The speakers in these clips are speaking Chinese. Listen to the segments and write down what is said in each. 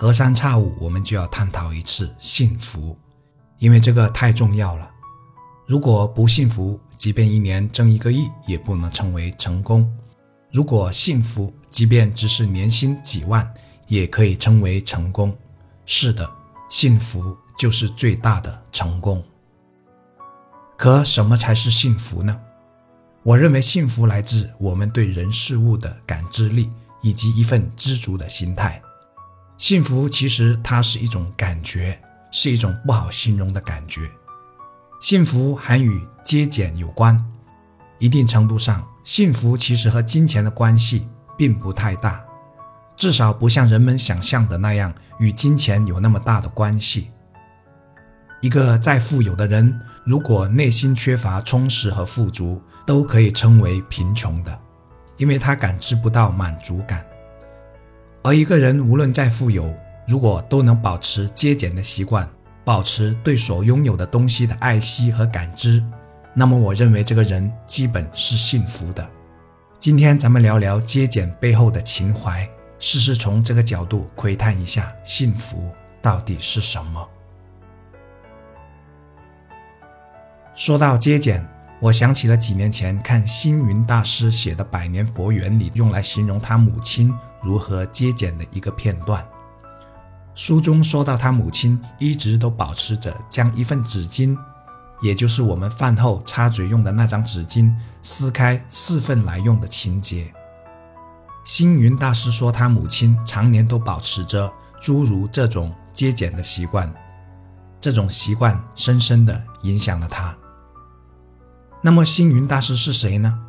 隔三差五我们就要探讨一次幸福，因为这个太重要了。如果不幸福，即便一年挣一个亿也不能称为成功；如果幸福，即便只是年薪几万也可以称为成功。是的，幸福就是最大的成功。可什么才是幸福呢？我认为幸福来自我们对人事物的感知力以及一份知足的心态。幸福其实它是一种感觉，是一种不好形容的感觉。幸福还与节俭有关，一定程度上，幸福其实和金钱的关系并不太大，至少不像人们想象的那样与金钱有那么大的关系。一个再富有的人，如果内心缺乏充实和富足，都可以称为贫穷的，因为他感知不到满足感。而一个人无论再富有，如果都能保持节俭的习惯，保持对所拥有的东西的爱惜和感知，那么我认为这个人基本是幸福的。今天咱们聊聊节俭背后的情怀，试试从这个角度窥探一下幸福到底是什么。说到节俭，我想起了几年前看星云大师写的《百年佛缘》里用来形容他母亲如何节俭的一个片段。书中说到，他母亲一直都保持着将一份纸巾，也就是我们饭后擦嘴用的那张纸巾，撕开四份来用的情节。星云大师说，他母亲常年都保持着诸如这种节俭的习惯，这种习惯深深的影响了他。那么星云大师是谁呢？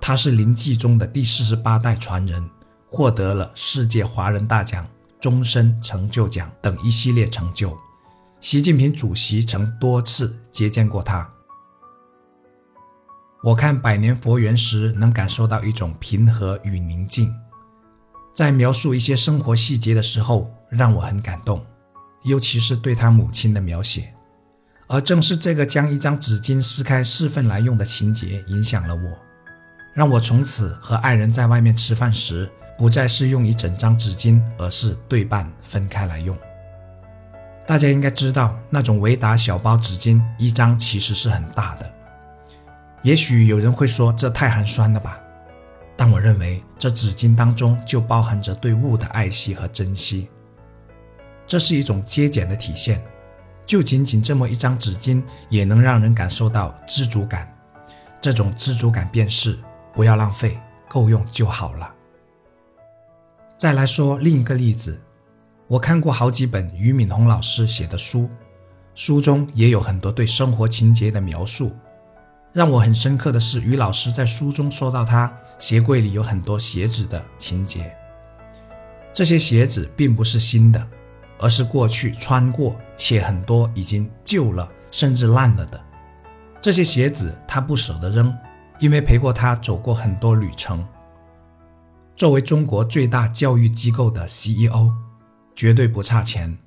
他是临济宗的第四十八代传人，获得了世界华人大奖、终身成就奖等一系列成就。习近平主席曾多次接见过他。我看《百年佛缘》时，能感受到一种平和与宁静，在描述一些生活细节的时候，让我很感动，尤其是对他母亲的描写。而正是这个将一张纸巾撕开四份来用的情节影响了我，让我从此和爱人在外面吃饭时，不再是用一整张纸巾，而是对半分开来用。大家应该知道，那种维达小包纸巾一张其实是很大的。也许有人会说这太寒酸了吧？但我认为这纸巾当中就包含着对物的爱惜和珍惜，这是一种节俭的体现。就仅仅这么一张纸巾，也能让人感受到知足感。这种知足感便是不要浪费，够用就好了。再来说另一个例子，我看过好几本俞敏洪老师写的书，书中也有很多对生活情节的描述。让我很深刻的是，俞老师在书中说到他鞋柜里有很多鞋子的情节。这些鞋子并不是新的。而是过去穿过且很多已经旧了甚至烂了的这些鞋子，他不舍得扔，因为陪过他走过很多旅程。作为中国最大教育机构的 CEO，绝对不差钱，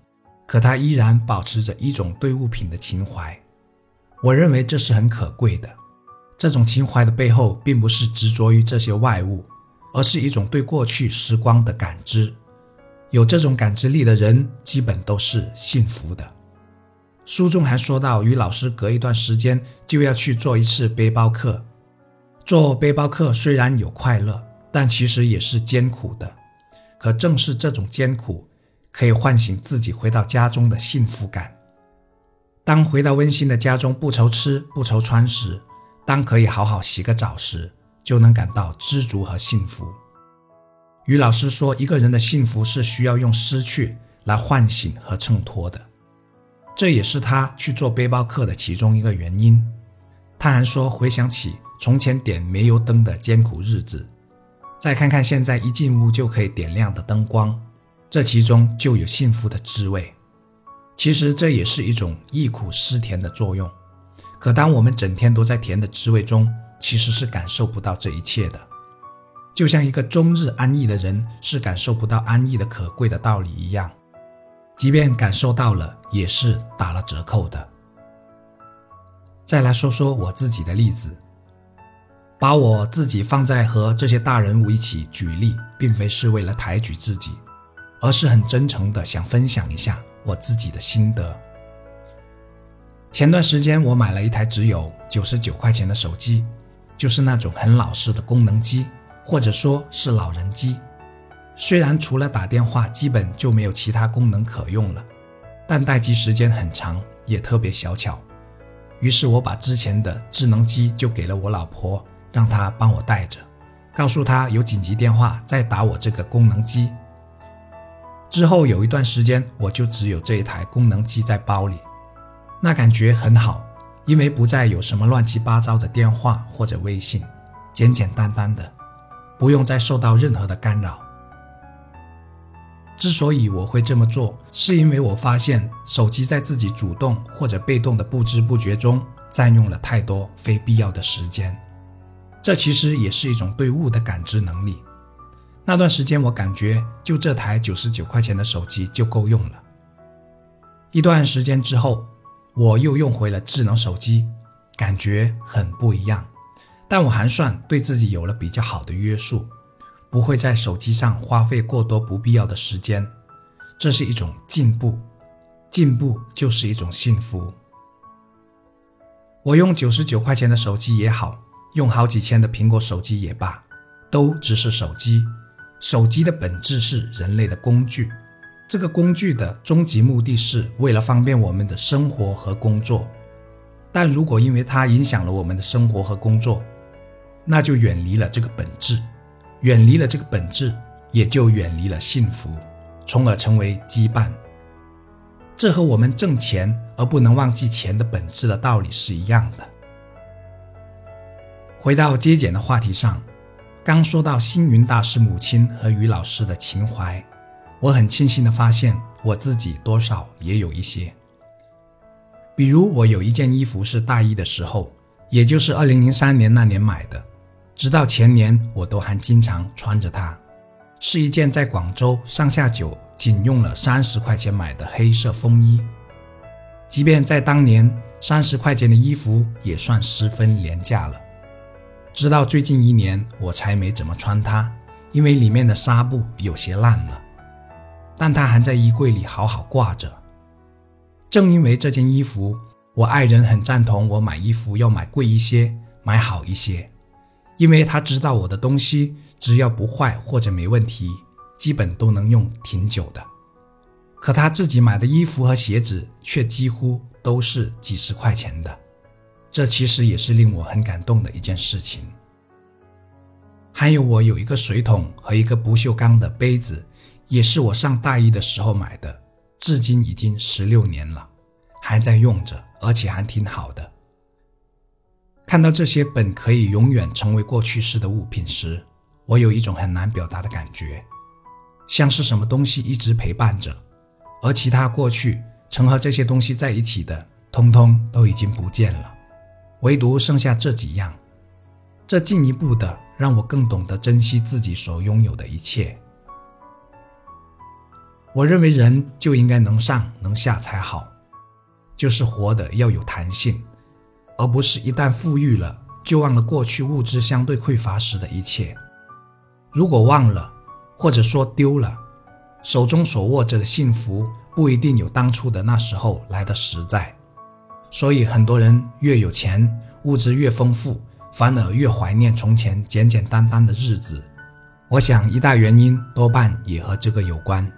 可他依然保持着一种对物品的情怀。我认为这是很可贵的。这种情怀的背后，并不是执着于这些外物，而是一种对过去时光的感知。有这种感知力的人，基本都是幸福的。书中还说到，于老师隔一段时间就要去做一次背包客。做背包客虽然有快乐，但其实也是艰苦的。可正是这种艰苦，可以唤醒自己回到家中的幸福感。当回到温馨的家中，不愁吃不愁穿时，当可以好好洗个澡时，就能感到知足和幸福。于老师说：“一个人的幸福是需要用失去来唤醒和衬托的，这也是他去做背包客的其中一个原因。”他还说：“回想起从前点煤油灯的艰苦日子，再看看现在一进屋就可以点亮的灯光，这其中就有幸福的滋味。其实这也是一种忆苦思甜的作用。可当我们整天都在甜的滋味中，其实是感受不到这一切的。”就像一个终日安逸的人是感受不到安逸的可贵的道理一样，即便感受到了，也是打了折扣的。再来说说我自己的例子，把我自己放在和这些大人物一起举例，并非是为了抬举自己，而是很真诚的想分享一下我自己的心得。前段时间我买了一台只有九十九块钱的手机，就是那种很老式的功能机，或者说是老人机。虽然除了打电话，基本就没有其他功能可用了，但待机时间很长，也特别小巧。于是我把之前的智能机就给了我老婆，让他帮我带着，告诉他有紧急电话再打我这个功能机。之后有一段时间，我就只有这一台功能机在包里，那感觉很好，因为不再有什么乱七八糟的电话或者微信，简简单单的，不用再受到任何的干扰。之所以我会这么做，是因为我发现手机在自己主动或者被动的不知不觉中占用了太多非必要的时间。这其实也是一种对物的感知能力。那段时间，我感觉就这台九十九块钱的手机就够用了。一段时间之后，我又用回了智能手机，感觉很不一样。但我还算对自己有了比较好的约束。不会在手机上花费过多不必要的时间，这是一种进步。进步就是一种幸福。我用九十九块钱的手机也好，用好几千的苹果手机也罢，都只是手机。手机的本质是人类的工具，这个工具的终极目的是为了方便我们的生活和工作。但如果因为它影响了我们的生活和工作，那就远离了这个本质。远离了这个本质，也就远离了幸福，从而成为羁绊。这和我们挣钱而不能忘记钱的本质的道理是一样的。回到节俭的话题上，刚说到星云大师母亲和于老师的情怀，我很庆幸的发现我自己多少也有一些。比如我有一件衣服是大一的时候，也就是二零零三年那年买的。直到前年，我都还经常穿着它，是一件在广州上下九仅用了三十块钱买的黑色风衣。即便在当年，三十块钱的衣服也算十分廉价了。直到最近一年，我才没怎么穿它，因为里面的纱布有些烂了。但它还在衣柜里好好挂着。正因为这件衣服，我爱人很赞同我买衣服要买贵一些，买好一些。因为他知道我的东西只要不坏或者没问题，基本都能用挺久的。可他自己买的衣服和鞋子却几乎都是几十块钱的，这其实也是令我很感动的一件事情。还有我有一个水桶和一个不锈钢的杯子，也是我上大一的时候买的，至今已经十六年了，还在用着，而且还挺好的。看到这些本可以永远成为过去式的物品时，我有一种很难表达的感觉，像是什么东西一直陪伴着，而其他过去曾和这些东西在一起的，通通都已经不见了，唯独剩下这几样。这进一步的让我更懂得珍惜自己所拥有的一切。我认为人就应该能上能下才好，就是活的要有弹性。而不是一旦富裕了就忘了过去物质相对匮乏时的一切。如果忘了，或者说丢了，手中所握着的幸福不一定有当初的那时候来的实在。所以很多人越有钱，物质越丰富，反而越怀念从前简简单单的日子。我想一大原因多半也和这个有关。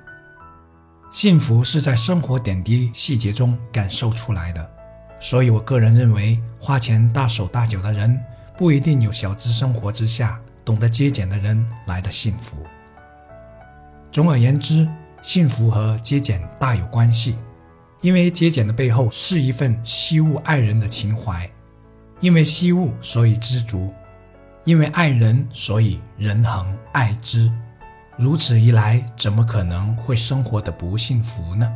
幸福是在生活点滴细节中感受出来的。所以，我个人认为，花钱大手大脚的人，不一定有小资生活之下懂得节俭的人来的幸福。总而言之，幸福和节俭大有关系，因为节俭的背后是一份惜物爱人的情怀，因为惜物，所以知足；因为爱人，所以人恒爱之。如此一来，怎么可能会生活的不幸福呢？